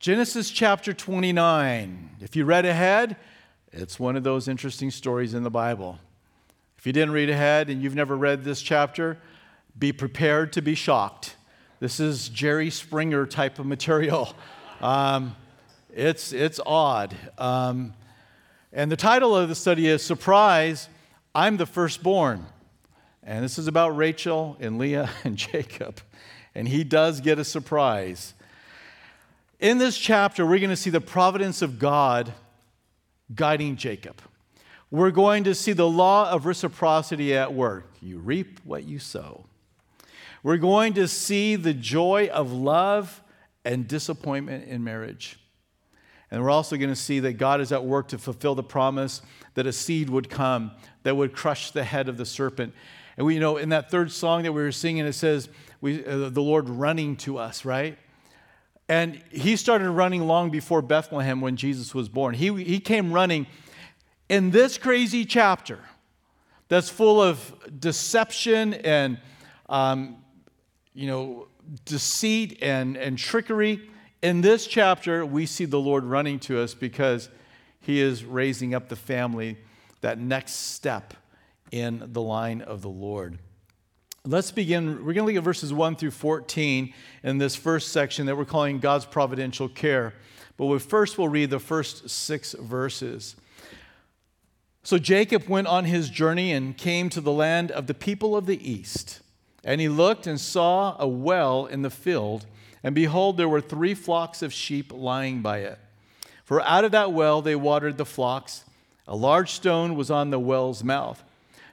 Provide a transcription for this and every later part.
Genesis chapter 29. If you read ahead, it's one of those interesting stories in the Bible. If you didn't read ahead and you've never read this chapter, be prepared to be shocked. This is Jerry Springer type of material. Um, it's, it's odd. Um, and the title of the study is Surprise, I'm the Firstborn. And this is about Rachel and Leah and Jacob. And he does get a surprise. In this chapter, we're going to see the providence of God guiding Jacob. We're going to see the law of reciprocity at work. You reap what you sow. We're going to see the joy of love and disappointment in marriage. And we're also going to see that God is at work to fulfill the promise that a seed would come that would crush the head of the serpent. And we you know in that third song that we were singing, it says, we, uh, the Lord running to us, right? And he started running long before Bethlehem when Jesus was born. He, he came running in this crazy chapter that's full of deception and, um, you know, deceit and, and trickery. In this chapter, we see the Lord running to us because he is raising up the family, that next step in the line of the Lord. Let's begin. We're going to look at verses 1 through 14 in this first section that we're calling God's providential care. But we first we'll read the first six verses. So Jacob went on his journey and came to the land of the people of the east. And he looked and saw a well in the field, and behold, there were three flocks of sheep lying by it. For out of that well they watered the flocks. A large stone was on the well's mouth.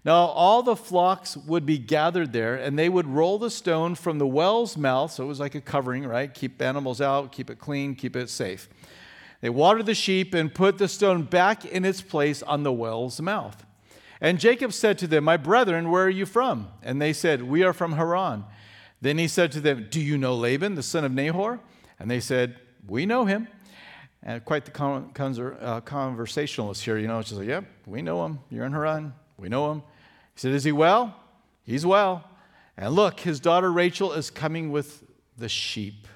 Now, all the flocks would be gathered there, and they would roll the stone from the well's mouth. So it was like a covering, right? Keep animals out, keep it clean, keep it safe. They watered the sheep and put the stone back in its place on the well's mouth. And Jacob said to them, My brethren, where are you from? And they said, We are from Haran. Then he said to them, Do you know Laban, the son of Nahor? And they said, We know him. And quite the uh, conversationalist here, you know, just like, Yep, we know him. You're in Haran. We know him. He said, Is he well? He's well. And look, his daughter Rachel is coming with the sheep.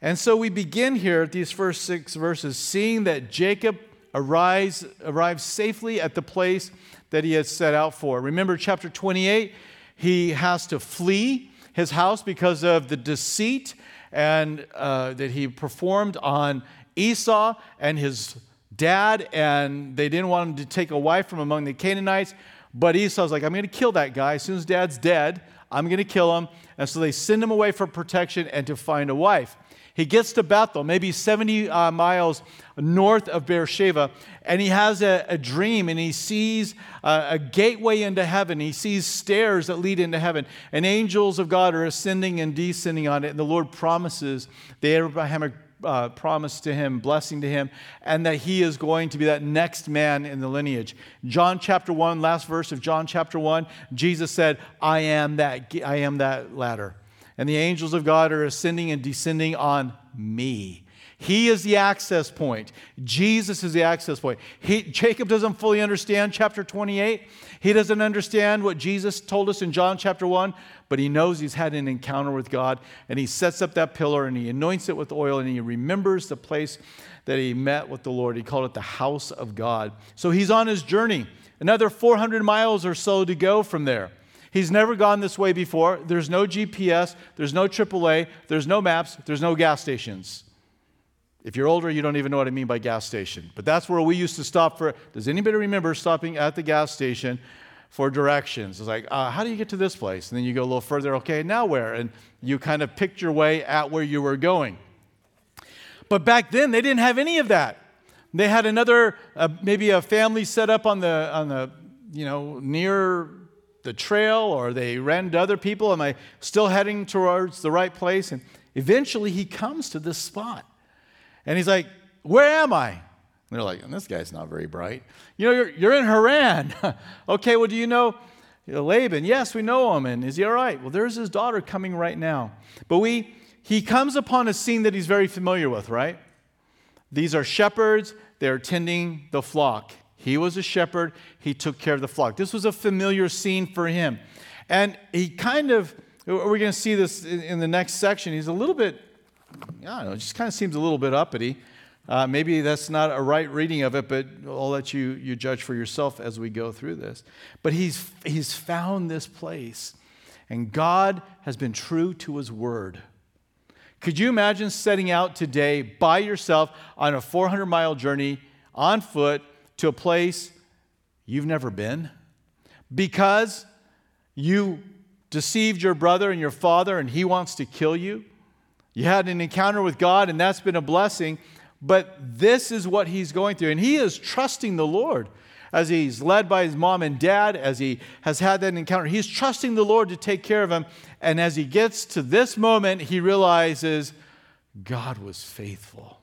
And so we begin here at these first six verses, seeing that Jacob arrives, arrives safely at the place that he had set out for. Remember, chapter 28, he has to flee his house because of the deceit and uh, that he performed on Esau and his dad, and they didn't want him to take a wife from among the Canaanites. But Esau's like, I'm going to kill that guy. As soon as dad's dead, I'm going to kill him. And so they send him away for protection and to find a wife. He gets to Bethel, maybe 70 uh, miles north of Beersheba, and he has a, a dream and he sees uh, a gateway into heaven. He sees stairs that lead into heaven, and angels of God are ascending and descending on it. And the Lord promises the Abrahamic uh, promise to him, blessing to him, and that he is going to be that next man in the lineage. John chapter 1, last verse of John chapter 1, Jesus said, I am that, I am that ladder. And the angels of God are ascending and descending on me. He is the access point. Jesus is the access point. He, Jacob doesn't fully understand chapter 28. He doesn't understand what Jesus told us in John chapter 1, but he knows he's had an encounter with God. And he sets up that pillar and he anoints it with oil and he remembers the place that he met with the Lord. He called it the house of God. So he's on his journey. Another 400 miles or so to go from there. He's never gone this way before. There's no GPS, there's no AAA, there's no maps, there's no gas stations. If you're older, you don't even know what I mean by gas station. But that's where we used to stop for. Does anybody remember stopping at the gas station for directions? It's like, uh, how do you get to this place? And then you go a little further, okay, now where? And you kind of picked your way at where you were going. But back then, they didn't have any of that. They had another, uh, maybe a family set up on the, on the, you know, near the trail, or they ran to other people. Am I still heading towards the right place? And eventually, he comes to this spot. And he's like, Where am I? And they're like, This guy's not very bright. You know, you're, you're in Haran. okay, well, do you know Laban? Yes, we know him. And is he all right? Well, there's his daughter coming right now. But we, he comes upon a scene that he's very familiar with, right? These are shepherds, they're tending the flock. He was a shepherd, he took care of the flock. This was a familiar scene for him. And he kind of, we're going to see this in the next section, he's a little bit I don't know, it just kind of seems a little bit uppity. Uh, maybe that's not a right reading of it, but I'll let you, you judge for yourself as we go through this. But he's, he's found this place, and God has been true to his word. Could you imagine setting out today by yourself on a 400 mile journey on foot to a place you've never been? Because you deceived your brother and your father and he wants to kill you? You had an encounter with God and that's been a blessing, but this is what he's going through. And he is trusting the Lord as he's led by his mom and dad, as he has had that encounter. He's trusting the Lord to take care of him. And as he gets to this moment, he realizes God was faithful.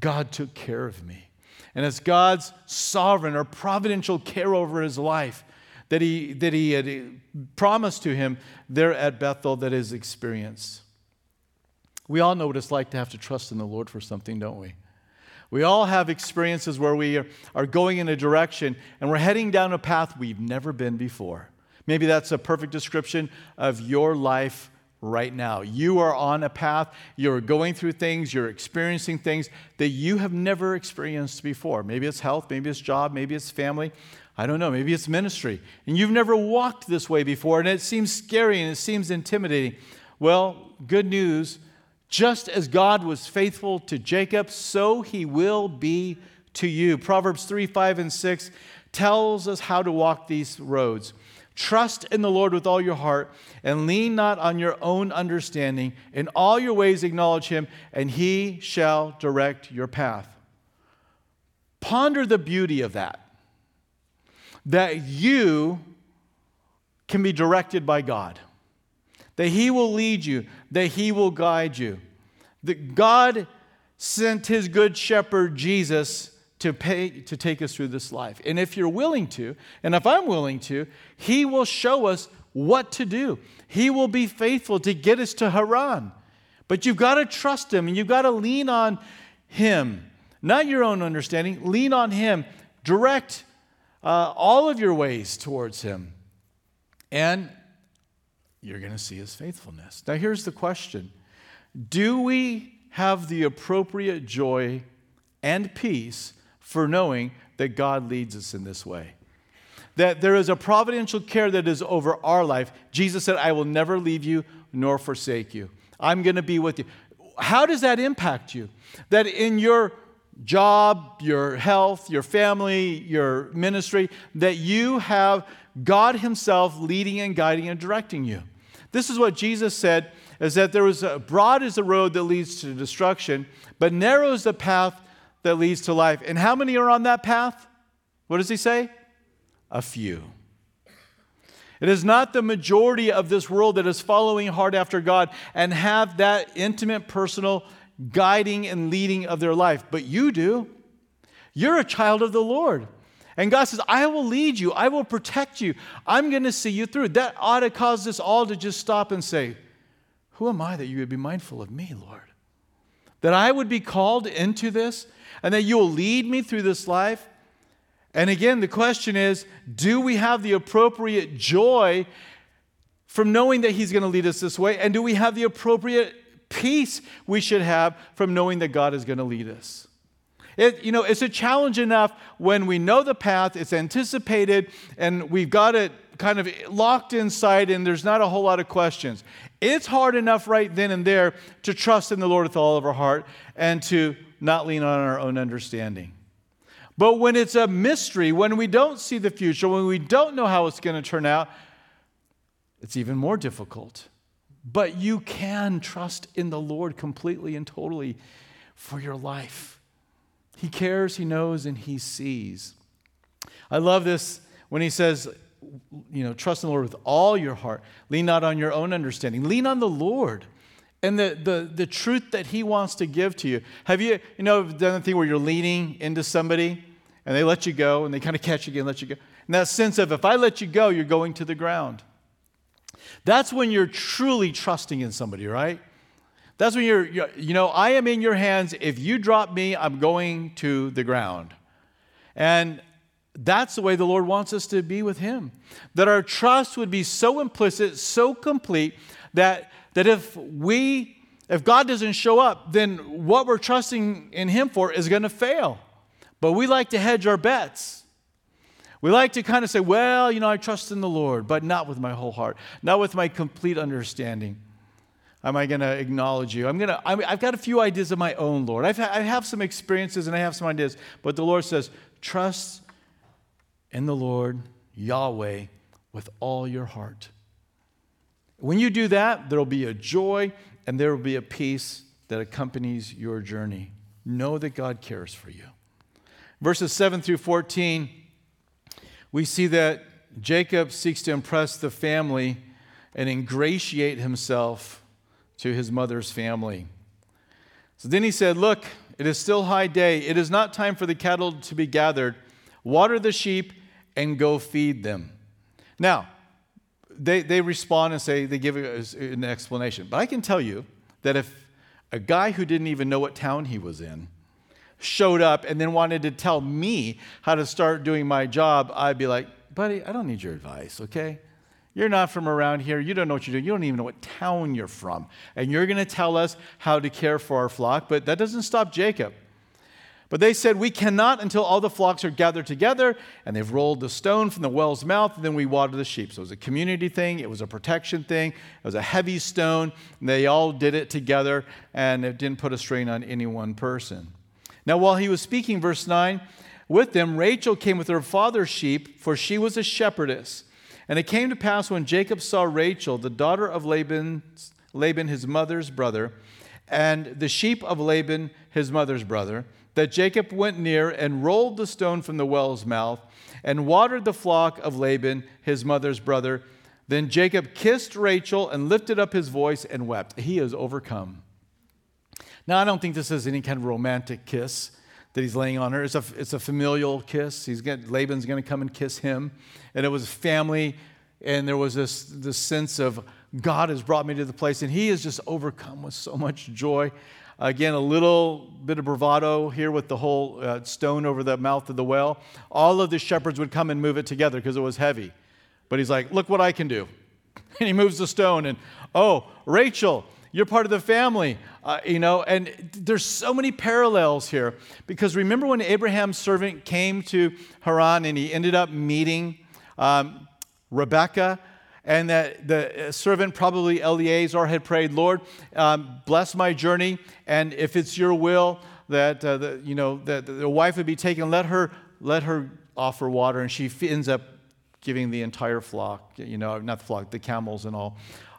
God took care of me. And it's God's sovereign or providential care over his life that he, that he had promised to him there at Bethel that is experienced. We all know what it's like to have to trust in the Lord for something, don't we? We all have experiences where we are going in a direction and we're heading down a path we've never been before. Maybe that's a perfect description of your life right now. You are on a path, you're going through things, you're experiencing things that you have never experienced before. Maybe it's health, maybe it's job, maybe it's family. I don't know, maybe it's ministry. And you've never walked this way before and it seems scary and it seems intimidating. Well, good news just as God was faithful to Jacob, so he will be to you. Proverbs 3 5 and 6 tells us how to walk these roads. Trust in the Lord with all your heart and lean not on your own understanding. In all your ways, acknowledge him, and he shall direct your path. Ponder the beauty of that. That you can be directed by God that He will lead you, that He will guide you. That God sent His good shepherd, Jesus, to, pay, to take us through this life. And if you're willing to, and if I'm willing to, He will show us what to do. He will be faithful to get us to Haran. But you've got to trust Him and you've got to lean on Him, not your own understanding. Lean on Him. Direct uh, all of your ways towards Him. And you're going to see his faithfulness. Now, here's the question Do we have the appropriate joy and peace for knowing that God leads us in this way? That there is a providential care that is over our life. Jesus said, I will never leave you nor forsake you. I'm going to be with you. How does that impact you? That in your job, your health, your family, your ministry, that you have God Himself leading and guiding and directing you. This is what Jesus said is that there was a broad is the road that leads to destruction, but narrow is the path that leads to life. And how many are on that path? What does he say? A few. It is not the majority of this world that is following hard after God and have that intimate, personal guiding and leading of their life, but you do. You're a child of the Lord. And God says, I will lead you, I will protect you, I'm going to see you through. That ought to cause us all to just stop and say, Who am I that you would be mindful of me, Lord? That I would be called into this and that you will lead me through this life. And again, the question is do we have the appropriate joy from knowing that He's going to lead us this way? And do we have the appropriate peace we should have from knowing that God is going to lead us? It, you know, it's a challenge enough when we know the path, it's anticipated, and we've got it kind of locked inside, and there's not a whole lot of questions. It's hard enough right then and there to trust in the Lord with all of our heart and to not lean on our own understanding. But when it's a mystery, when we don't see the future, when we don't know how it's going to turn out, it's even more difficult. But you can trust in the Lord completely and totally for your life. He cares, He knows, and He sees. I love this when He says, you know, trust in the Lord with all your heart. Lean not on your own understanding. Lean on the Lord and the, the, the truth that He wants to give to you. Have you, you know, done the thing where you're leaning into somebody and they let you go and they kind of catch you again, let you go? And that sense of if I let you go, you're going to the ground. That's when you're truly trusting in somebody, right? That's when you're, you're, you know, I am in your hands. If you drop me, I'm going to the ground. And that's the way the Lord wants us to be with Him. That our trust would be so implicit, so complete, that, that if we If God doesn't show up, then what we're trusting in Him for is going to fail. But we like to hedge our bets. We like to kind of say, well, you know, I trust in the Lord, but not with my whole heart, not with my complete understanding. Am I going to acknowledge you? I'm going to, I've got a few ideas of my own, Lord. I've, I have some experiences and I have some ideas, but the Lord says, trust in the Lord, Yahweh, with all your heart. When you do that, there will be a joy and there will be a peace that accompanies your journey. Know that God cares for you. Verses 7 through 14, we see that Jacob seeks to impress the family and ingratiate himself to his mother's family. So then he said, Look, it is still high day. It is not time for the cattle to be gathered. Water the sheep and go feed them. Now, they, they respond and say, they give an explanation. But I can tell you that if a guy who didn't even know what town he was in showed up and then wanted to tell me how to start doing my job, I'd be like, buddy, I don't need your advice, okay? You're not from around here. You don't know what you're doing. You don't even know what town you're from. And you're going to tell us how to care for our flock. But that doesn't stop Jacob. But they said, We cannot until all the flocks are gathered together, and they've rolled the stone from the well's mouth, and then we water the sheep. So it was a community thing, it was a protection thing, it was a heavy stone. and they all did it together, and it didn't put a strain on any one person. Now, while he was speaking, verse 9, with them, Rachel came with her father's sheep, for she was a shepherdess. And it came to pass when Jacob saw Rachel, the daughter of Laban, Laban his mother's brother, and the sheep of Laban, his mother's brother, that Jacob went near and rolled the stone from the well's mouth and watered the flock of Laban, his mother's brother. Then Jacob kissed Rachel and lifted up his voice and wept. He is overcome. Now, I don't think this is any kind of romantic kiss that he's laying on her. It's a, it's a familial kiss. He's Laban's going to come and kiss him. And it was family, and there was this, this sense of God has brought me to the place, and he is just overcome with so much joy. Again, a little bit of bravado here with the whole uh, stone over the mouth of the well. All of the shepherds would come and move it together because it was heavy. But he's like, Look what I can do. And he moves the stone, and oh, Rachel, you're part of the family. Uh, you know, and there's so many parallels here because remember when Abraham's servant came to Haran and he ended up meeting um, Rebecca? and that the servant, probably Eleazar, had prayed, Lord, um, bless my journey, and if it's your will that uh, the, you know that the wife would be taken, let her let her offer water, and she ends up giving the entire flock, you know, not the flock, the camels and all,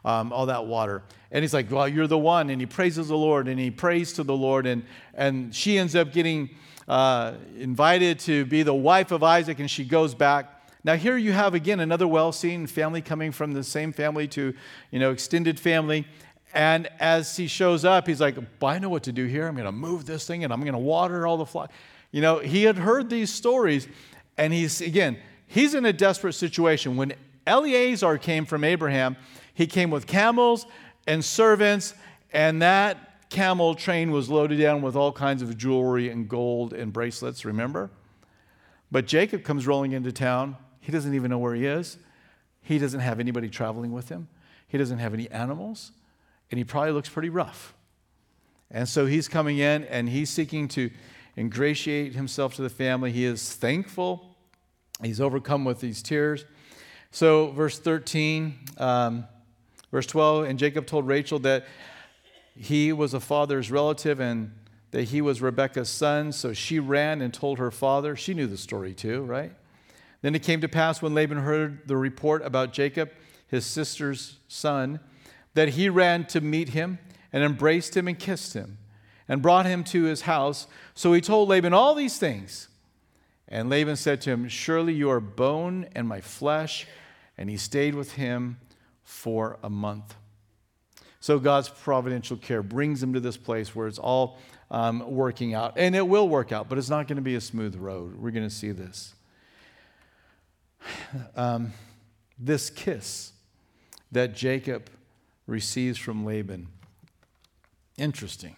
um, all that water. And he's like, well, you're the one, and he praises the Lord, and he prays to the Lord, and and she ends up getting uh, invited to be the wife of Isaac, and she goes back now here you have again another well-seen family coming from the same family to, you know, extended family. And as he shows up, he's like, I know what to do here. I'm going to move this thing and I'm going to water all the flock. You know, he had heard these stories, and he's, again, he's in a desperate situation. When Eleazar came from Abraham, he came with camels and servants, and that camel train was loaded down with all kinds of jewelry and gold and bracelets, remember? But Jacob comes rolling into town he doesn't even know where he is. He doesn't have anybody traveling with him. He doesn't have any animals. And he probably looks pretty rough. And so he's coming in and he's seeking to ingratiate himself to the family. He is thankful. He's overcome with these tears. So, verse 13, um, verse 12, and Jacob told Rachel that he was a father's relative and that he was Rebekah's son. So she ran and told her father. She knew the story too, right? Then it came to pass when Laban heard the report about Jacob, his sister's son, that he ran to meet him and embraced him and kissed him and brought him to his house. So he told Laban all these things. And Laban said to him, Surely you are bone and my flesh. And he stayed with him for a month. So God's providential care brings him to this place where it's all um, working out. And it will work out, but it's not going to be a smooth road. We're going to see this um, this kiss that Jacob receives from Laban. Interesting.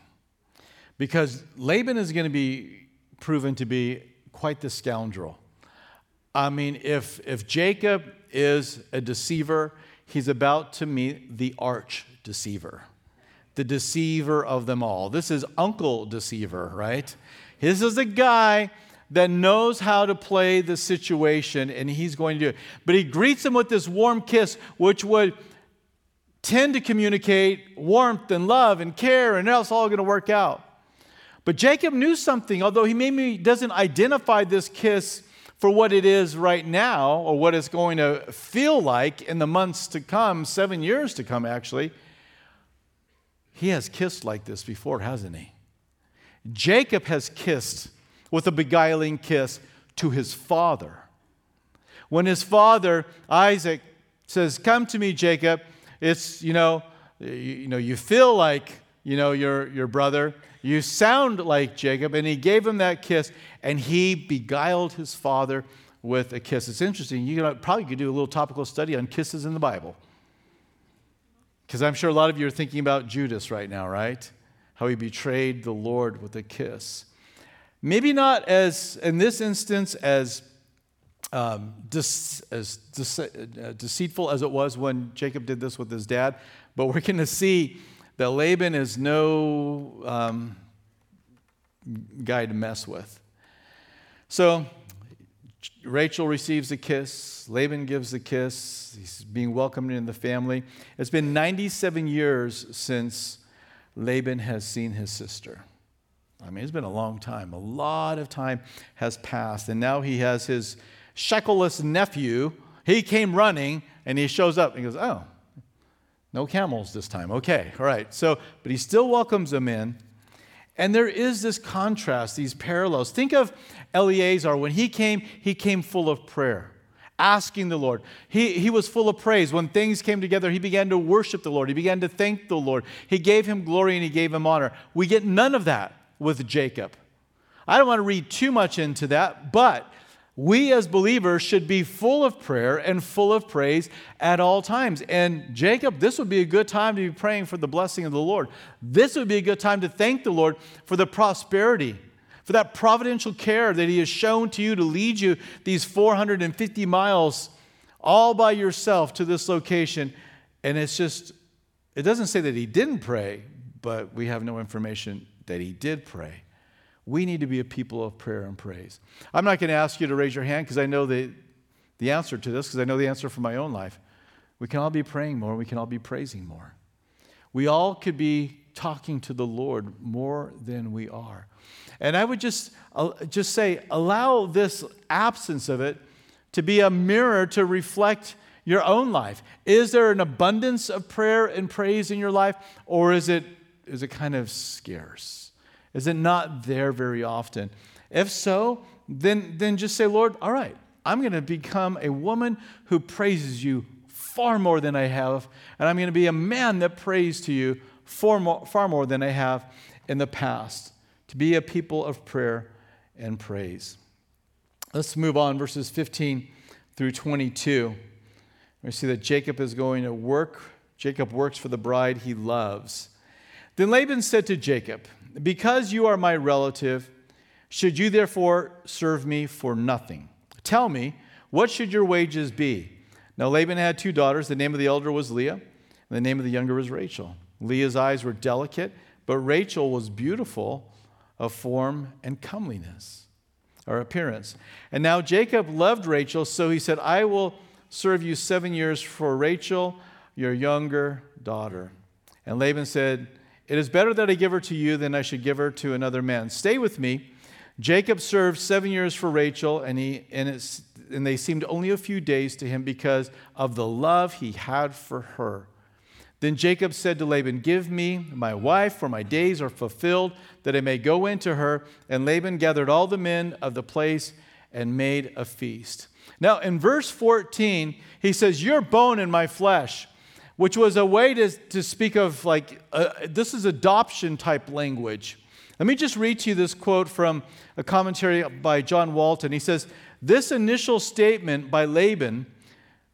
Because Laban is going to be proven to be quite the scoundrel. I mean, if, if Jacob is a deceiver, he's about to meet the arch deceiver. the deceiver of them all. This is Uncle Deceiver, right? This is a guy that knows how to play the situation, and he's going to do it. But he greets him with this warm kiss, which would tend to communicate warmth and love and care, and it's all going to work out. But Jacob knew something, although he maybe doesn't identify this kiss for what it is right now or what it's going to feel like in the months to come, seven years to come, actually. He has kissed like this before, hasn't he? Jacob has kissed with a beguiling kiss to his father. When his father, Isaac, says, Come to me, Jacob, it's, you know, you, you know, you feel like, you know, your, your brother. You sound like Jacob. And he gave him that kiss, and he beguiled his father with a kiss. It's interesting. You probably could do a little topical study on kisses in the Bible. Because I'm sure a lot of you are thinking about Judas right now, right? How he betrayed the Lord with a kiss. Maybe not as, in this instance, as, um, as uh, deceitful as it was when Jacob did this with his dad, but we're going to see that Laban is no um, guy to mess with. So Rachel receives a kiss. Laban gives a kiss. He's being welcomed in the family. It's been 97 years since Laban has seen his sister. I mean, it's been a long time. A lot of time has passed. And now he has his sheckless nephew. He came running and he shows up and he goes, Oh, no camels this time. Okay, all right. So, but he still welcomes them in. And there is this contrast, these parallels. Think of Eleazar. When he came, he came full of prayer, asking the Lord. He, he was full of praise. When things came together, he began to worship the Lord. He began to thank the Lord. He gave him glory and he gave him honor. We get none of that with Jacob. I don't want to read too much into that, but we as believers should be full of prayer and full of praise at all times. And Jacob, this would be a good time to be praying for the blessing of the Lord. This would be a good time to thank the Lord for the prosperity, for that providential care that He has shown to you to lead you these 450 miles all by yourself to this location. And it's just, it doesn't say that He didn't pray, but we have no information that He did pray we need to be a people of prayer and praise. I'm not going to ask you to raise your hand because I know the, the answer to this, because I know the answer for my own life. We can all be praying more, we can all be praising more. We all could be talking to the Lord more than we are. And I would just, uh, just say, allow this absence of it to be a mirror to reflect your own life. Is there an abundance of prayer and praise in your life, or is it, is it kind of scarce? Is it not there very often? If so, then, then just say, Lord, all right, I'm going to become a woman who praises you far more than I have, and I'm going to be a man that prays to you far more, far more than I have in the past. To be a people of prayer and praise. Let's move on, verses 15 through 22. We see that Jacob is going to work. Jacob works for the bride he loves. Then Laban said to Jacob, because you are my relative, should you therefore serve me for nothing? Tell me, what should your wages be? Now Laban had two daughters. The name of the elder was Leah, and the name of the younger was Rachel. Leah's eyes were delicate, but Rachel was beautiful of form and comeliness, or appearance. And now Jacob loved Rachel, so he said, I will serve you seven years for Rachel, your younger daughter. And Laban said, it is better that I give her to you than I should give her to another man. Stay with me. Jacob served seven years for Rachel, and, he, and, it's and they seemed only a few days to him because of the love he had for her. Then Jacob said to Laban, Give me my wife, for my days are fulfilled, that I may go into her. And Laban gathered all the men of the place and made a feast. Now, in verse 14, he says, You're bone in my flesh which was a way to, to speak of like, uh, this is adoption type language. Let me just read to you this quote from a commentary by John Walton. He says, This initial statement by Laban,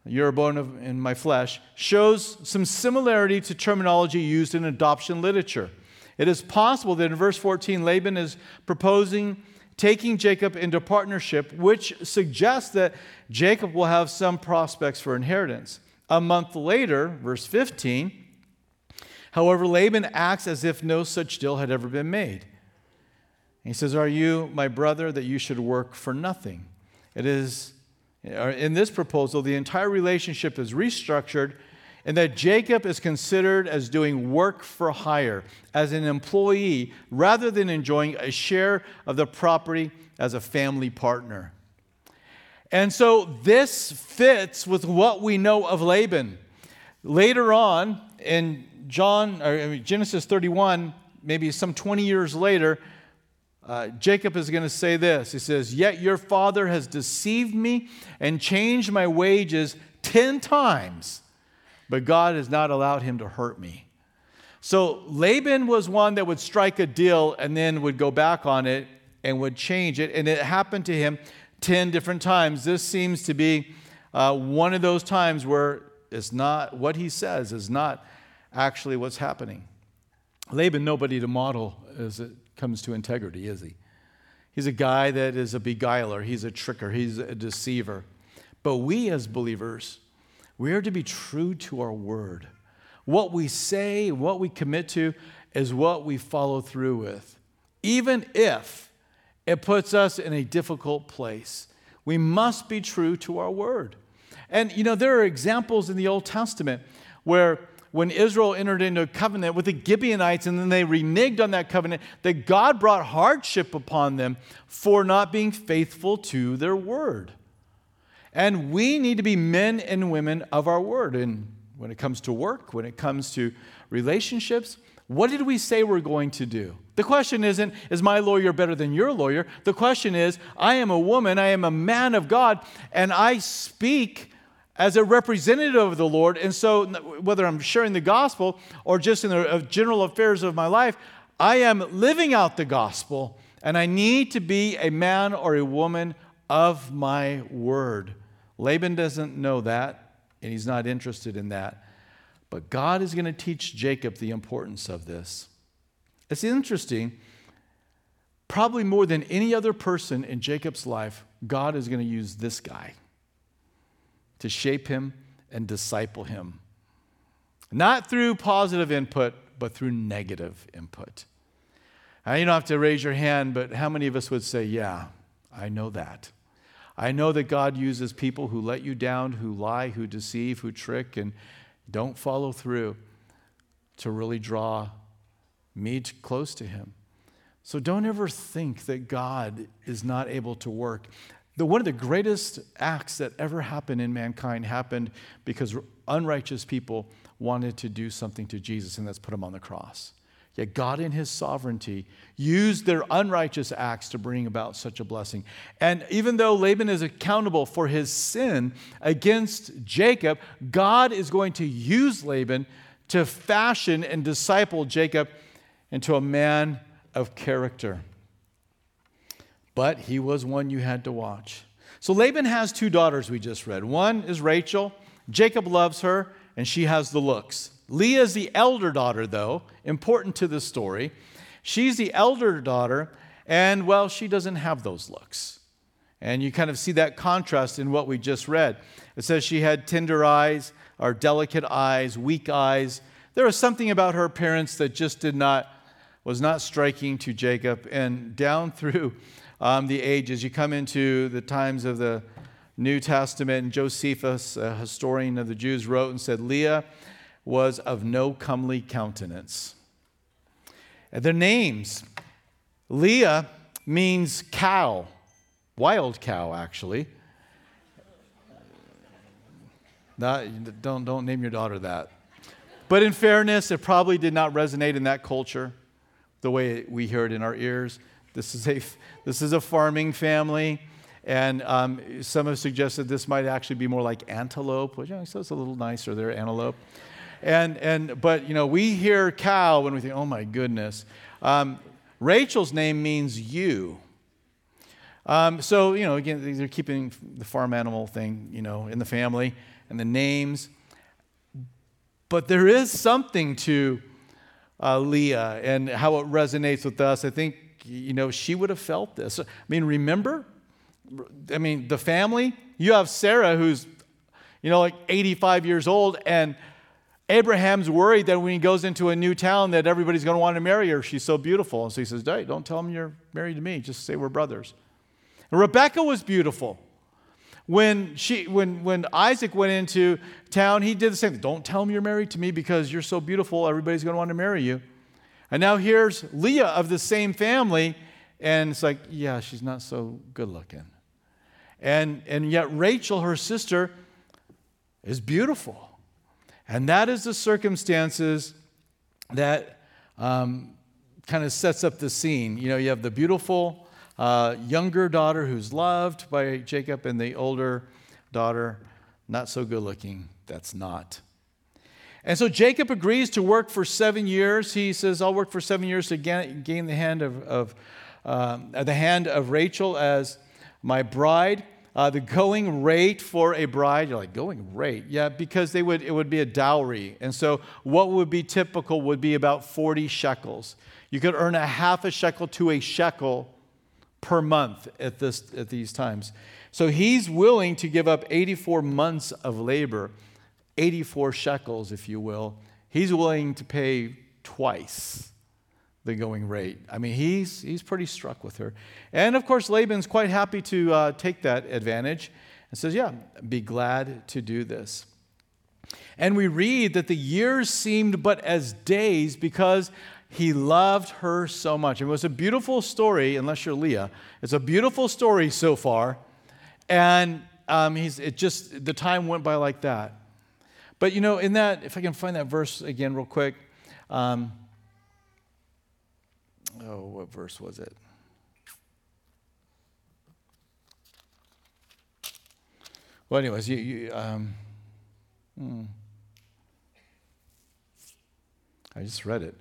you're a bone of, in my flesh, shows some similarity to terminology used in adoption literature. It is possible that in verse 14, Laban is proposing taking Jacob into partnership, which suggests that Jacob will have some prospects for inheritance. A month later, verse 15, However, Laban acts as if no such deal had ever been made. He says, Are you my brother that you should work for nothing? It is, uh, in this proposal, the entire relationship is restructured and that Jacob is considered as doing work for hire, as an employee, rather than enjoying a share of the property as a family partner. And so this fits with what we know of Laban. Later on in John or Genesis 31, maybe some 20 years later, uh, Jacob is going to say this. He says, Yet your father has deceived me and changed my wages 10 times but God has not allowed him to hurt me. So Laban was one that would strike a deal and then would go back on it and would change it. And it happened to him 10 different times. This seems to be uh, one of those times where it's not what he says is not actually what's happening. Laban, nobody to model as it comes to integrity, is he? He's a guy that is a beguiler, he's a tricker, he's a deceiver. But we as believers, we are to be true to our word. What we say, what we commit to, is what we follow through with, even if it puts us in a difficult place. We must be true to our word. And you know, there are examples in the Old Testament where when Israel entered into a covenant with the Gibeonites and then they reneged on that covenant, that God brought hardship upon them for not being faithful to their word. And we need to be men and women of our word. And when it comes to work, when it comes to relationships, what did we say we're going to do? The question isn't, is my lawyer better than your lawyer? The question is, I am a woman, I am a man of God, and I speak as a representative of the Lord. And so, whether I'm sharing the gospel or just in the general affairs of my life, I am living out the gospel, and I need to be a man or a woman of my word. Laban doesn't know that, and he's not interested in that. But God is going to teach Jacob the importance of this. It's interesting. Probably more than any other person in Jacob's life, God is going to use this guy to shape him and disciple him. Not through positive input, but through negative input. Now, you don't have to raise your hand, but how many of us would say, Yeah, I know that? I know that God uses people who let you down, who lie, who deceive, who trick, and don't follow through to really draw me close to Him. So don't ever think that God is not able to work. The, one of the greatest acts that ever happened in mankind happened because unrighteous people wanted to do something to Jesus, and that's put him on the cross. Yet God, in His sovereignty, used their unrighteous acts to bring about such a blessing. And even though Laban is accountable for his sin against Jacob, God is going to use Laban to fashion and disciple Jacob into a man of character. But he was one you had to watch. So Laban has two daughters we just read. One is Rachel. Jacob loves her, and she has the looks. Leah is the elder daughter, though, important to the story. She's the elder daughter, and well, she doesn't have those looks. And you kind of see that contrast in what we just read. It says she had tender eyes, or delicate eyes, weak eyes. There was something about her appearance that just did not, was not striking to Jacob. And down through um, the ages, you come into the times of the New Testament, and Josephus, a historian of the Jews, wrote and said, Leah was of no comely countenance. And their names Leah means cow, wild cow, actually. Not, don't, don't name your daughter that. But in fairness, it probably did not resonate in that culture the way we hear it in our ears. This is a, this is a farming family. And um, some have suggested this might actually be more like antelope, which know, so it's a little nicer there, antelope. And, and, but, you know, we hear cow when we think, oh my goodness. Um, Rachel's name means ewe. Um, so, you know, again, they're keeping the farm animal thing, you know, in the family and the names. But there is something to uh, Leah and how it resonates with us. I think, you know, she would have felt this. I mean, remember? I mean, the family, you have Sarah who's, you know, like 85 years old, and Abraham's worried that when he goes into a new town that everybody's going to want to marry her. She's so beautiful. And so he says, hey, don't tell them you're married to me. Just say we're brothers. And Rebecca was beautiful. When, she, when, when Isaac went into town, he did the same thing. Don't tell them you're married to me because you're so beautiful. Everybody's going to want to marry you. And now here's Leah of the same family. And it's like, yeah, she's not so good looking. And, and yet Rachel, her sister, is beautiful. And that is the circumstances that um, kind of sets up the scene. You know, you have the beautiful uh, younger daughter who's loved by Jacob, and the older daughter, not so good looking, that's not. And so Jacob agrees to work for seven years. He says, I'll work for seven years to gain, the hand of, of um, the hand of Rachel as my bride. Uh, the going rate for a bride, you're like, going rate? Yeah, because they would, it would be a dowry. And so what would be typical would be about 40 shekels. You could earn a half a shekel to a shekel per month at, this, at these times. So he's willing to give up 84 months of labor, 84 shekels, if you will. He's willing to pay twice the going rate. I mean, he's, he's pretty struck with her. And of course, Laban's quite happy to uh, take that advantage and says, Yeah, be glad to do this. And we read that the years seemed but as days because he loved her so much. It was a beautiful story, unless you're Leah. It's a beautiful story so far. And um, he's, it just, the time went by like that. But you know, in that, if I can find that verse again, real quick. Um, oh, what verse was it? Well, anyways, you, you um, hmm. I just read it.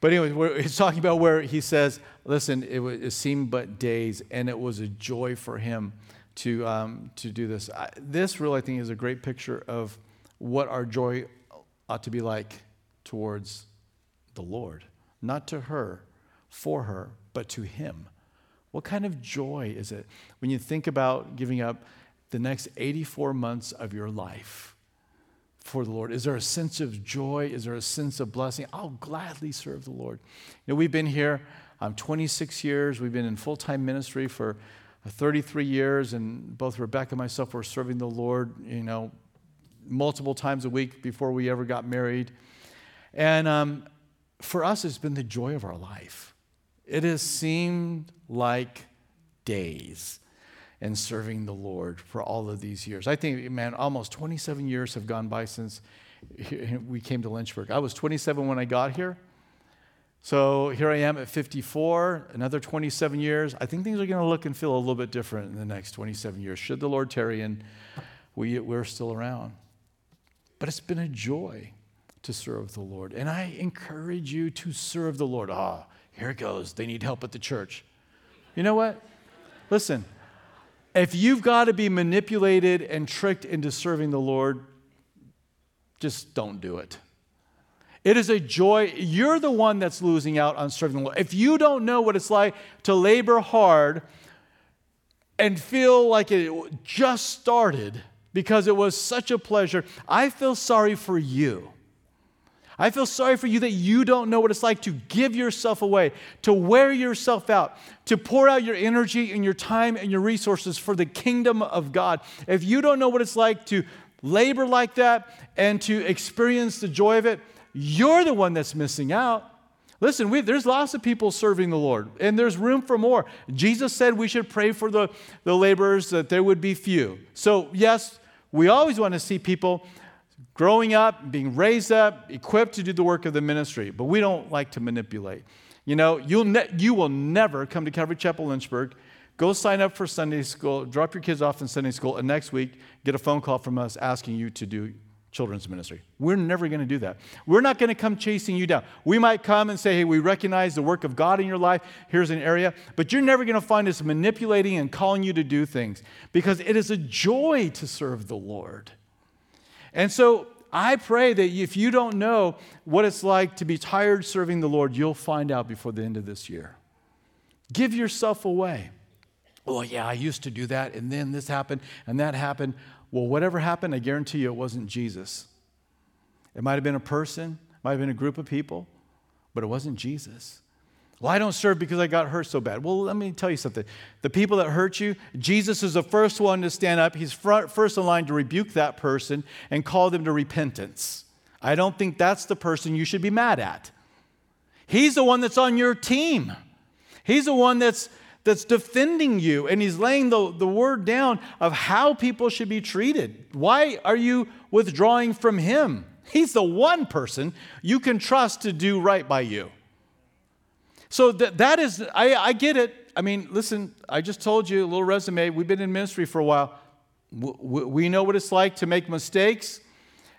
But anyway, he's talking about where he says, listen, it, was, it seemed but days, and it was a joy for him to, um, to do this. I, this really, I think, is a great picture of what our joy ought to be like towards the Lord. Not to her, for her, but to Him. What kind of joy is it when you think about giving up the next 84 months of your life for the Lord? Is there a sense of joy? Is there a sense of blessing? I'll gladly serve the Lord. You know, we've been here um, 26 years. We've been in full time ministry for uh, 33 years, and both Rebecca and myself were serving the Lord, you know, multiple times a week before we ever got married. And um, for us, it's been the joy of our life. It has seemed like days in serving the Lord for all of these years. I think, man, almost 27 years have gone by since we came to Lynchburg. I was 27 when I got here. So here I am at 54, another 27 years. I think things are going to look and feel a little bit different in the next 27 years. Should the Lord tarry and we, we're still around. But it's been a joy to serve the Lord. And I encourage you to serve the Lord. Ah, here it goes. They need help at the church. You know what? Listen, if you've got to be manipulated and tricked into serving the Lord, just don't do it. It is a joy. You're the one that's losing out on serving the Lord. If you don't know what it's like to labor hard and feel like it just started because it was such a pleasure, I feel sorry for you. I feel sorry for you that you don't know what it's like to give yourself away, to wear yourself out, to pour out your energy and your time and your resources for the kingdom of God. If you don't know what it's like to labor like that and to experience the joy of it, you're the one that's missing out. Listen, we, there's lots of people serving the Lord, and there's room for more. Jesus said we should pray for the, the laborers that there would be few. So, yes, we always want to see people growing up, being raised up, equipped to do the work of the ministry, but we don't like to manipulate. You know, you'll ne- you will never come to Calvary Chapel Lynchburg, go sign up for Sunday school, drop your kids off in Sunday school, and next week get a phone call from us asking you to do children's ministry. We're never going to do that. We're not going to come chasing you down. We might come and say, hey, we recognize the work of God in your life. Here's an area. But you're never going to find us manipulating and calling you to do things because it is a joy to serve the Lord. And so I pray that if you don't know what it's like to be tired serving the Lord, you'll find out before the end of this year. Give yourself away. Oh, yeah, I used to do that, and then this happened, and that happened. Well, whatever happened, I guarantee you it wasn't Jesus. It might have been a person, might have been a group of people, but it wasn't Jesus. Well, I don't serve because I got hurt so bad. Well, let me tell you something. The people that hurt you, Jesus is the first one to stand up. He's first in line to rebuke that person and call them to repentance. I don't think that's the person you should be mad at. He's the one that's on your team. He's the one that's, that's defending you, and he's laying the, the word down of how people should be treated. Why are you withdrawing from him? He's the one person you can trust to do right by you. So that, that is, I, I get it. I mean, listen, I just told you a little resume. We've been in ministry for a while. We know what it's like to make mistakes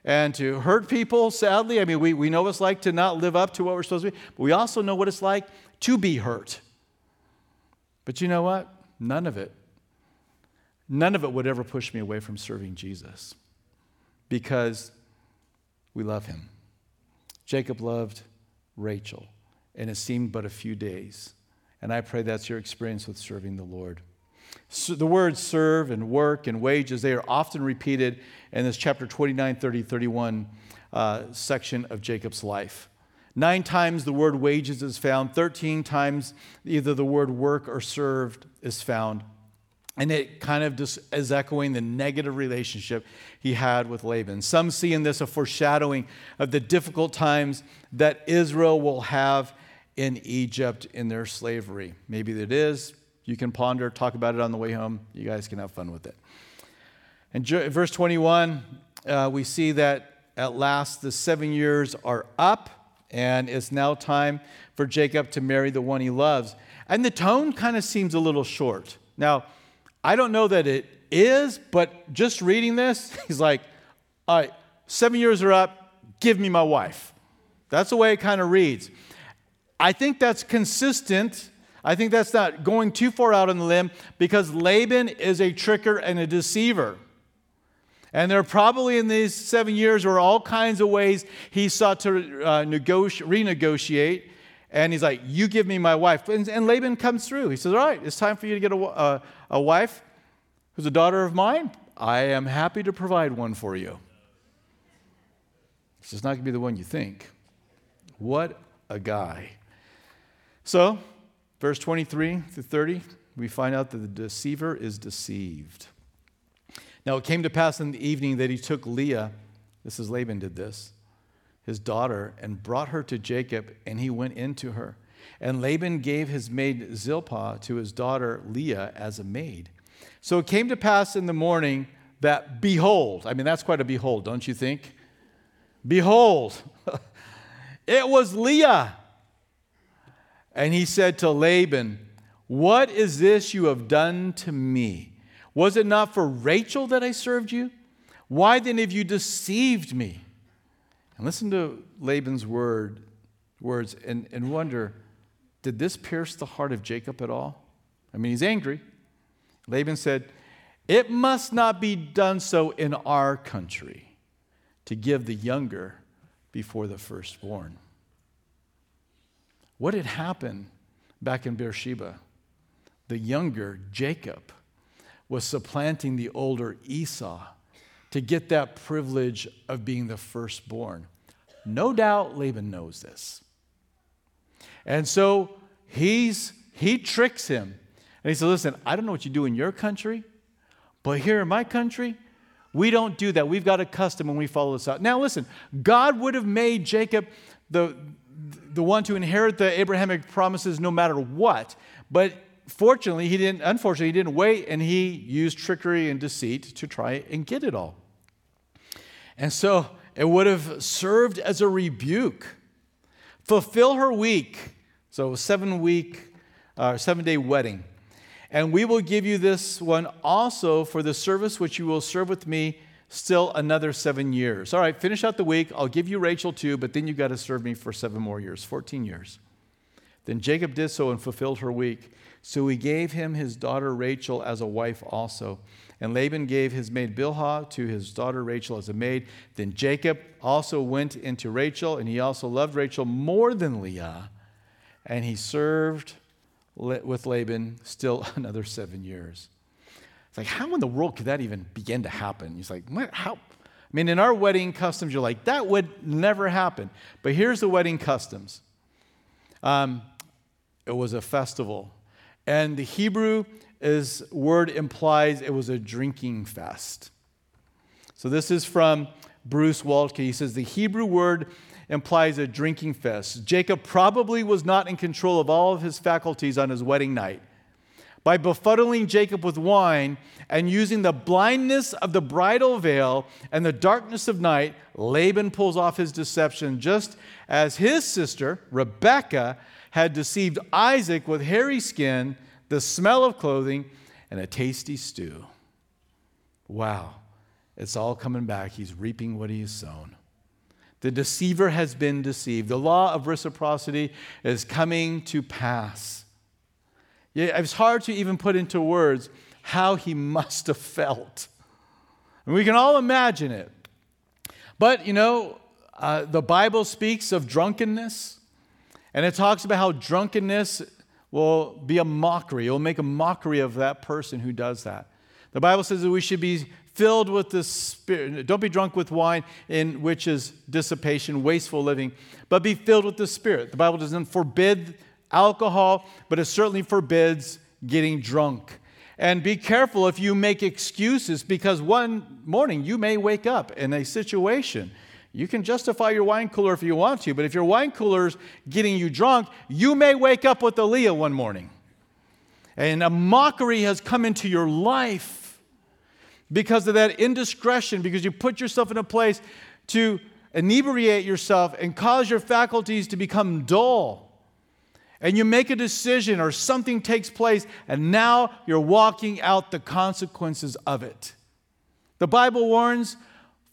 and to hurt people, sadly. I mean, we, we know what it's like to not live up to what we're supposed to be, but we also know what it's like to be hurt. But you know what? None of it, none of it would ever push me away from serving Jesus because we love him. Jacob loved Rachel and it seemed but a few days. And I pray that's your experience with serving the Lord. So the words serve and work and wages, they are often repeated in this chapter 29, 30, 31 uh, section of Jacob's life. Nine times the word wages is found, 13 times either the word work or served is found. And it kind of just is echoing the negative relationship he had with Laban. Some see in this a foreshadowing of the difficult times that Israel will have in Egypt in their slavery. Maybe it is. You can ponder, talk about it on the way home. You guys can have fun with it. In verse 21, uh, we see that at last the seven years are up, and it's now time for Jacob to marry the one he loves. And the tone kind of seems a little short. Now, I don't know that it is, but just reading this, he's like, all right, seven years are up, give me my wife. That's the way it kind of reads. I think that's consistent. I think that's not going too far out on the limb because Laban is a tricker and a deceiver. And there probably in these seven years were all kinds of ways he sought to uh, negotiate, renegotiate. And he's like, You give me my wife. And, and, Laban comes through. He says, All right, it's time for you to get a, a, a wife who's a daughter of mine. I am happy to provide one for you. Just not going to be the one you think. What a guy. So, verse 23 through 30, we find out that the deceiver is deceived. Now, it came to pass in the evening that he took Leah, this is Laban did this, his daughter, and brought her to Jacob, and he went into her. And Laban gave his maid Zilpah to his daughter Leah as a maid. So it came to pass in the morning that, behold, I mean, that's quite a behold, don't you think? Behold, it was Leah and he said to Laban, What is this you have done to me? Was it not for Rachel that I served you? Why then have you deceived me? And listen to Laban's word, words and, and wonder did this pierce the heart of Jacob at all? I mean, he's angry. Laban said, It must not be done so in our country to give the younger before the firstborn. What had happened back in Beersheba? The younger Jacob was supplanting the older Esau to get that privilege of being the firstborn. No doubt Laban knows this. And so he's he tricks him. And he said, Listen, I don't know what you do in your country, but here in my country, we don't do that. We've got a custom and we follow this out. Now, listen, God would have made Jacob the, the one to inherit the Abrahamic promises no matter what. But fortunately, he didn't, unfortunately, he didn't wait and he used trickery and deceit to try and get it all. And so it would have served as a rebuke. Fulfill her week. So, seven week, uh, seven day wedding. And we will give you this one also for the service which you will serve with me still another seven years. All right, finish out the week. I'll give you Rachel too, but then you've got to serve me for seven more years, 14 years. Then Jacob did so and fulfilled her week. So he gave him his daughter Rachel as a wife also. And Laban gave his maid Bilhah to his daughter Rachel as a maid. Then Jacob also went into Rachel, and he also loved Rachel more than Leah. And he served with Laban still another seven years. It's like, how in the world could that even begin to happen? He's like, what? How? I mean, in our wedding customs, you're like, that would never happen. But here's the wedding customs um, it was a festival. And the Hebrew is, word implies it was a drinking fest. So this is from Bruce Waltke. He says the Hebrew word implies a drinking fest. Jacob probably was not in control of all of his faculties on his wedding night. By befuddling Jacob with wine and using the blindness of the bridal veil and the darkness of night, Laban pulls off his deception just as his sister, Rebekah, had deceived Isaac with hairy skin, the smell of clothing, and a tasty stew. Wow, it's all coming back. He's reaping what he has sown. The deceiver has been deceived. The law of reciprocity is coming to pass. It's hard to even put into words how he must have felt. And we can all imagine it. But, you know, uh, the Bible speaks of drunkenness, and it talks about how drunkenness will be a mockery. It will make a mockery of that person who does that. The Bible says that we should be filled with the Spirit. Don't be drunk with wine, in which is dissipation, wasteful living, but be filled with the Spirit. The Bible doesn't forbid alcohol, but it certainly forbids getting drunk. And be careful if you make excuses because one morning you may wake up in a situation. You can justify your wine cooler if you want to, but if your wine cooler's getting you drunk, you may wake up with a Leah one morning. And a mockery has come into your life because of that indiscretion, because you put yourself in a place to inebriate yourself and cause your faculties to become dull. And you make a decision or something takes place, and now you're walking out the consequences of it. The Bible warns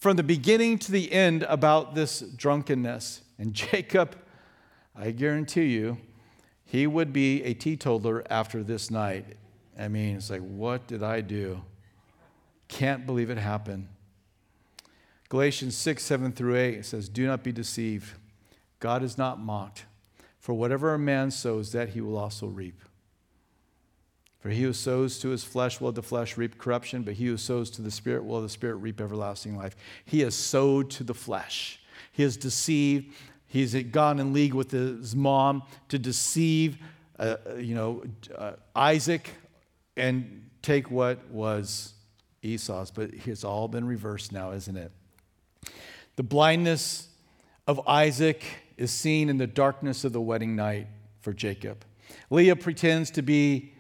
from the beginning to the end about this drunkenness. And Jacob, I guarantee you, he would be a teetotaler after this night. I mean, it's like, what did I do? Can't believe it happened. Galatians 6, 7 through 8 says, Do not be deceived. God is not mocked. For whatever a man sows, that he will also reap. For he who sows to his flesh will the flesh reap corruption, but he who sows to the Spirit will the Spirit reap everlasting life. He has sowed to the flesh. He has deceived. He's gone in league with his mom to deceive, uh, you know, uh, Isaac and take what was Esau's, but it's all been reversed now, isn't it? The blindness of Isaac is seen in the darkness of the wedding night for Jacob. Leah pretends to be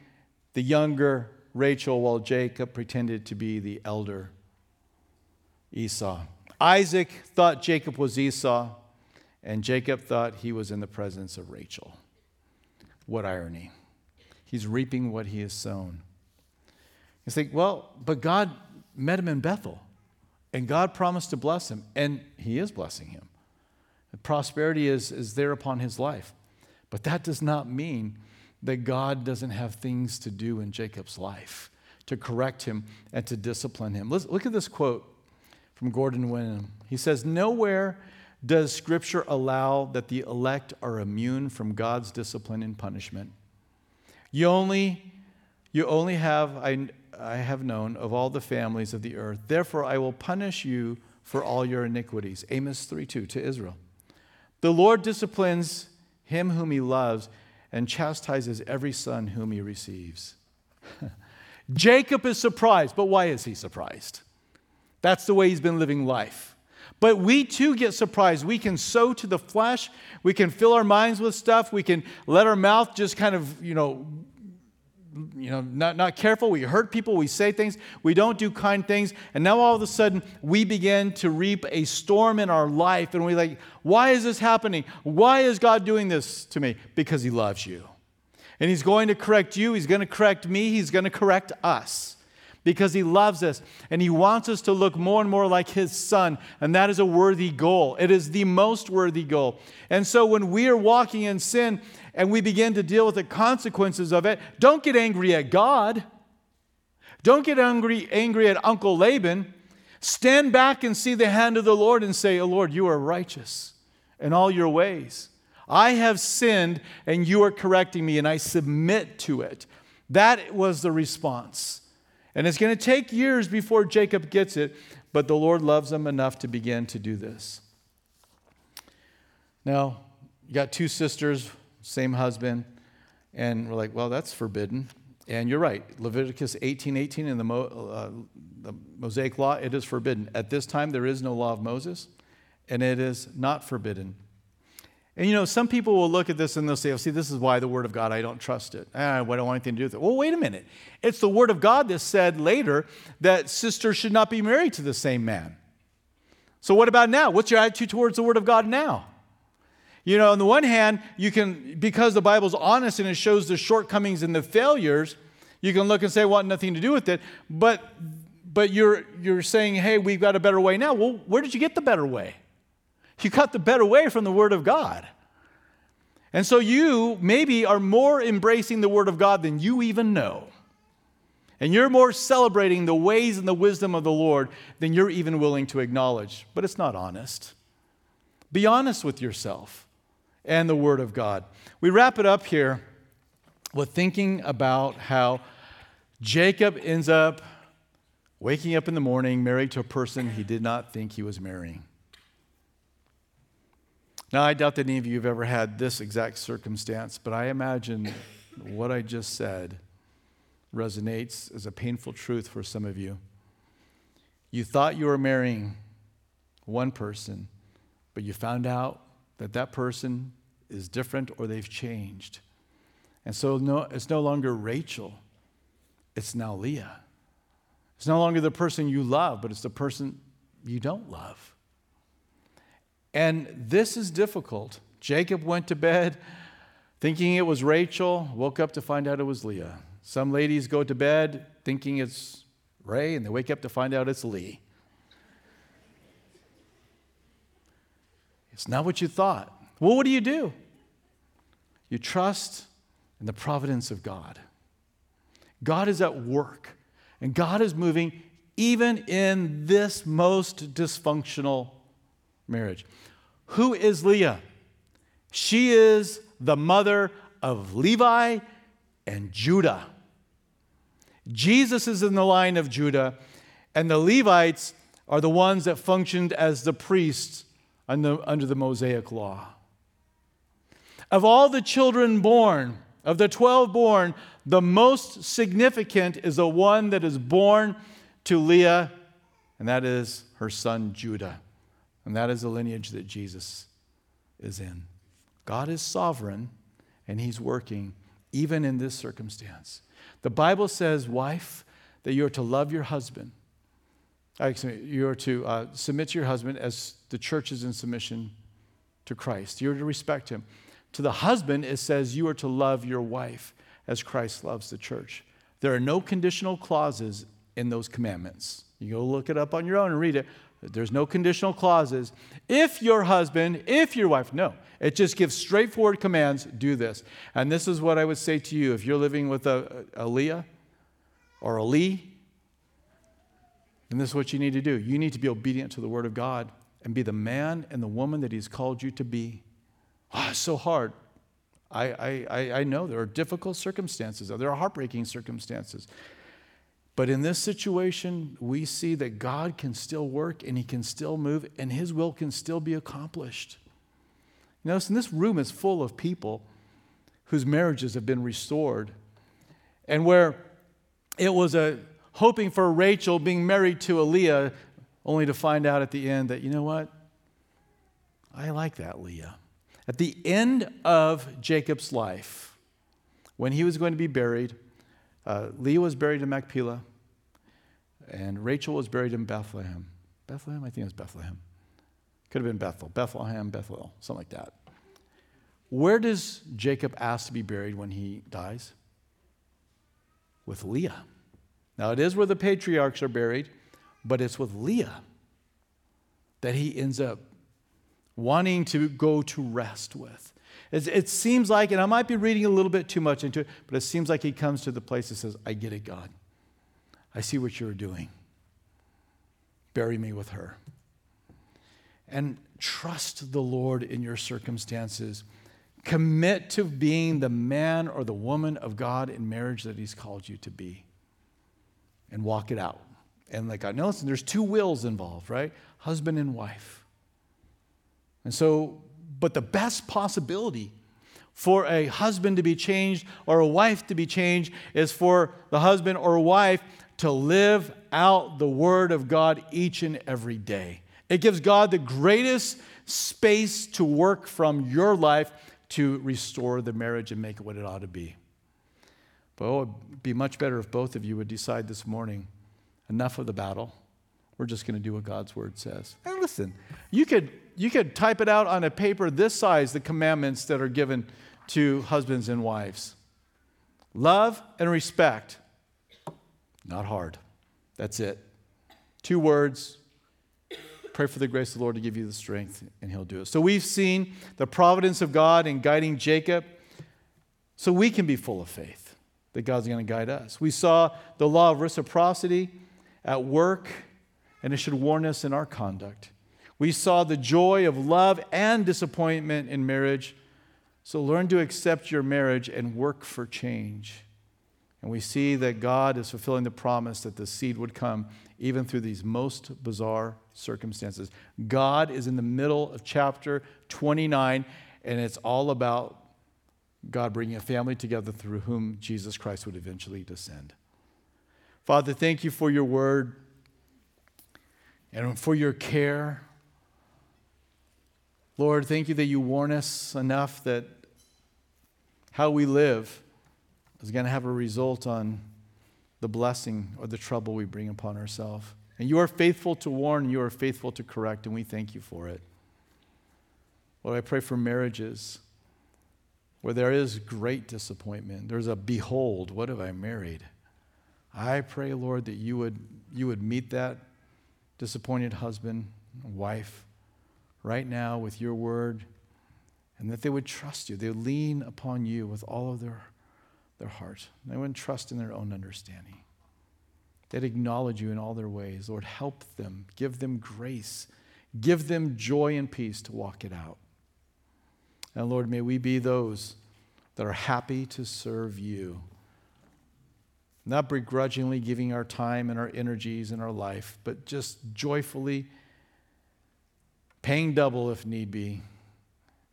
the younger Rachel, while Jacob pretended to be the elder Esau. Isaac thought Jacob was Esau, and Jacob thought he was in the presence of Rachel. What irony. He's reaping what he has sown. You think, well, but God met him in Bethel, and God promised to bless him, and He is blessing him. Prosperity is, is there upon his life. But that does not mean that God doesn't have things to do in Jacob's life to correct him and to discipline him. Let's, look at this quote from Gordon Wenham. He says, Nowhere does Scripture allow that the elect are immune from God's discipline and punishment. You only, you only have, I, I have known of all the families of the earth. Therefore, I will punish you for all your iniquities. Amos 3 2 to Israel. The Lord disciplines him whom he loves and chastises every son whom he receives. Jacob is surprised, but why is he surprised? That's the way he's been living life. But we too get surprised. We can sow to the flesh. We can fill our minds with stuff. We can let our mouth just kind of, you know, you know, not, not careful. We hurt people. We say things. We don't do kind things. And now all of a sudden, we begin to reap a storm in our life. And we're like, why is this happening? Why is God doing this to me? Because He loves you. And He's going to correct you. He's going to correct me. He's going to correct us because He loves us. And He wants us to look more and more like His Son. And that is a worthy goal. It is the most worthy goal. And so when we are walking in sin, and we begin to deal with the consequences of it, don't get angry at God. Don't get angry, angry at Uncle Laban. Stand back and see the hand of the Lord and say, oh, Lord, you are righteous in all your ways. I have sinned and you are correcting me, and I submit to it. That was the response. And it's going to take years before Jacob gets it, but the Lord loves him enough to begin to do this. Now, you got two sisters, same husband, and we're like, well, that's forbidden. And you're right, Leviticus 18 18 in the, Mo, uh, the Mosaic Law, it is forbidden. At this time, there is no law of Moses, and it is not forbidden. And you know, some people will look at this and they'll say, oh, see, this is why the Word of God, I don't trust it. Ah, I don't want anything to do with it. Well, wait a minute. It's the Word of God that said later that sisters should not be married to the same man. So, what about now? What's your attitude towards the Word of God now? You know, on the one hand, you can, because the Bible's honest and it shows the shortcomings and the failures, you can look and say, well, nothing to do with it. But, but you're, you're saying, hey, we've got a better way now. Well, where did you get the better way? You got the better way from the Word of God. And so you maybe are more embracing the Word of God than you even know. And you're more celebrating the ways and the wisdom of the Lord than you're even willing to acknowledge. But it's not honest. Be honest with yourself and the Word of God. We wrap it up here with thinking about how Jacob ends up waking up in the morning married to a person he did not think he was marrying. Now, I doubt that any of you have ever had this exact circumstance, but I imagine what I just said resonates as a painful truth for some of you. You thought you were marrying one person, but you found out that that person is different or they've changed. And so no, it's no longer Rachel, it's now Leah. It's no longer the person you love, but it's the person you don't love. And this is difficult. Jacob went to bed thinking it was Rachel, woke up to find out it was Leah. Some ladies go to bed thinking it's Ray, and they wake up to find out it's Lee. It's not what you thought. Well, what do you do? You trust in the providence of God. God is at work, and God is moving even in this most dysfunctional marriage. Who is Leah? She is the mother of Levi and Judah. Jesus is in the line of Judah, and the Levites are the ones that functioned as the priests under, under the Mosaic law. Of all the children born, of the 12 born, the most significant is the one that is born to Leah, and that is her son Judah. And that is the lineage that Jesus is in. God is sovereign, and He's working even in this circumstance. The Bible says, wife, that you are to love your husband you are to uh, submit to your husband as the church is in submission to Christ. You're to respect him. To the husband, it says you are to love your wife as Christ loves the church. There are no conditional clauses in those commandments. You go look it up on your own and read it. There's no conditional clauses. If your husband, if your wife, no. It just gives straightforward commands do this. And this is what I would say to you if you're living with a, a Leah or a Lee and this is what you need to do you need to be obedient to the Word of God and be the man and the woman that He's called you to be. Oh, it's so hard. I, I, I know there are difficult circumstances, there are heartbreaking circumstances. But in this situation, we see that God can still work and He can still move and His will can still be accomplished. You notice, in this room is full of people whose marriages have been restored and where it was a hoping for Rachel being married to Leah, only to find out at the end that, you know what? I like that Leah. At the end of Jacob's life, when he was going to be buried, uh, Leah was buried in Machpelah, and Rachel was buried in Bethlehem. Bethlehem? I think it was Bethlehem. Could have been Bethel. Bethlehem, Bethel, something like that. Where does Jacob ask to be buried when he dies? With Leah. Now, it is where the patriarchs are buried, but it's with Leah that he ends up wanting to go to rest with. It, it, seems like, and I might be reading a little bit too much into it, but it seems like he comes to the place that says, I get it, God. I see what you're doing. Bury me with her. And trust the Lord in your circumstances. Commit to being the man or the woman of God in marriage that he's called you to be and walk it out. And like I know, listen, there's two wills involved, right? Husband and wife. And so, but the best possibility for a husband to be changed or a wife to be changed is for the husband or wife to live out the word of God each and every day. It gives God the greatest space to work from your life to restore the marriage and make it what it ought to be. But oh, it would be much better if both of you would decide this morning enough of the battle. We're just going to do what God's word says. And listen, you could, you could type it out on a paper this size, the commandments that are given to husbands and wives love and respect. Not hard. That's it. Two words. Pray for the grace of the Lord to give you the strength, and He'll do it. So we've seen the providence of God in guiding Jacob, so we can be full of faith that God's going to guide us. We saw the law of reciprocity at work, and it should warn us in our conduct. We saw the joy of love and disappointment in marriage, so learn to accept your marriage and work for change. And we see that God is fulfilling the promise that the seed would come even through these most bizarre circumstances. God is in the middle of chapter 29, and it's all about God bringing a family together through whom Jesus Christ would eventually descend. Father, thank you for your word and for your care. Lord, thank you that you warn us enough that how we live is going to have a result on the blessing or the trouble we bring upon ourselves. And you are faithful to warn, you are faithful to correct, and we thank you for it. Lord, I pray for marriages where there is great disappointment. There's a behold, what have I married? I pray, Lord, that you would, you would meet that disappointed husband, wife, right now with your word, and that they would trust you. They would lean upon you with all of their their heart. They wouldn't trust in their own understanding. They'd acknowledge you in all their ways. Lord, help them, give them grace, give them joy and peace to walk it out. And Lord, may we be those that are happy to serve you, not begrudgingly giving our time and our energies and our life, but just joyfully paying double if need be,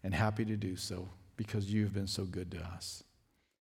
and happy to do so because you've been so good to us.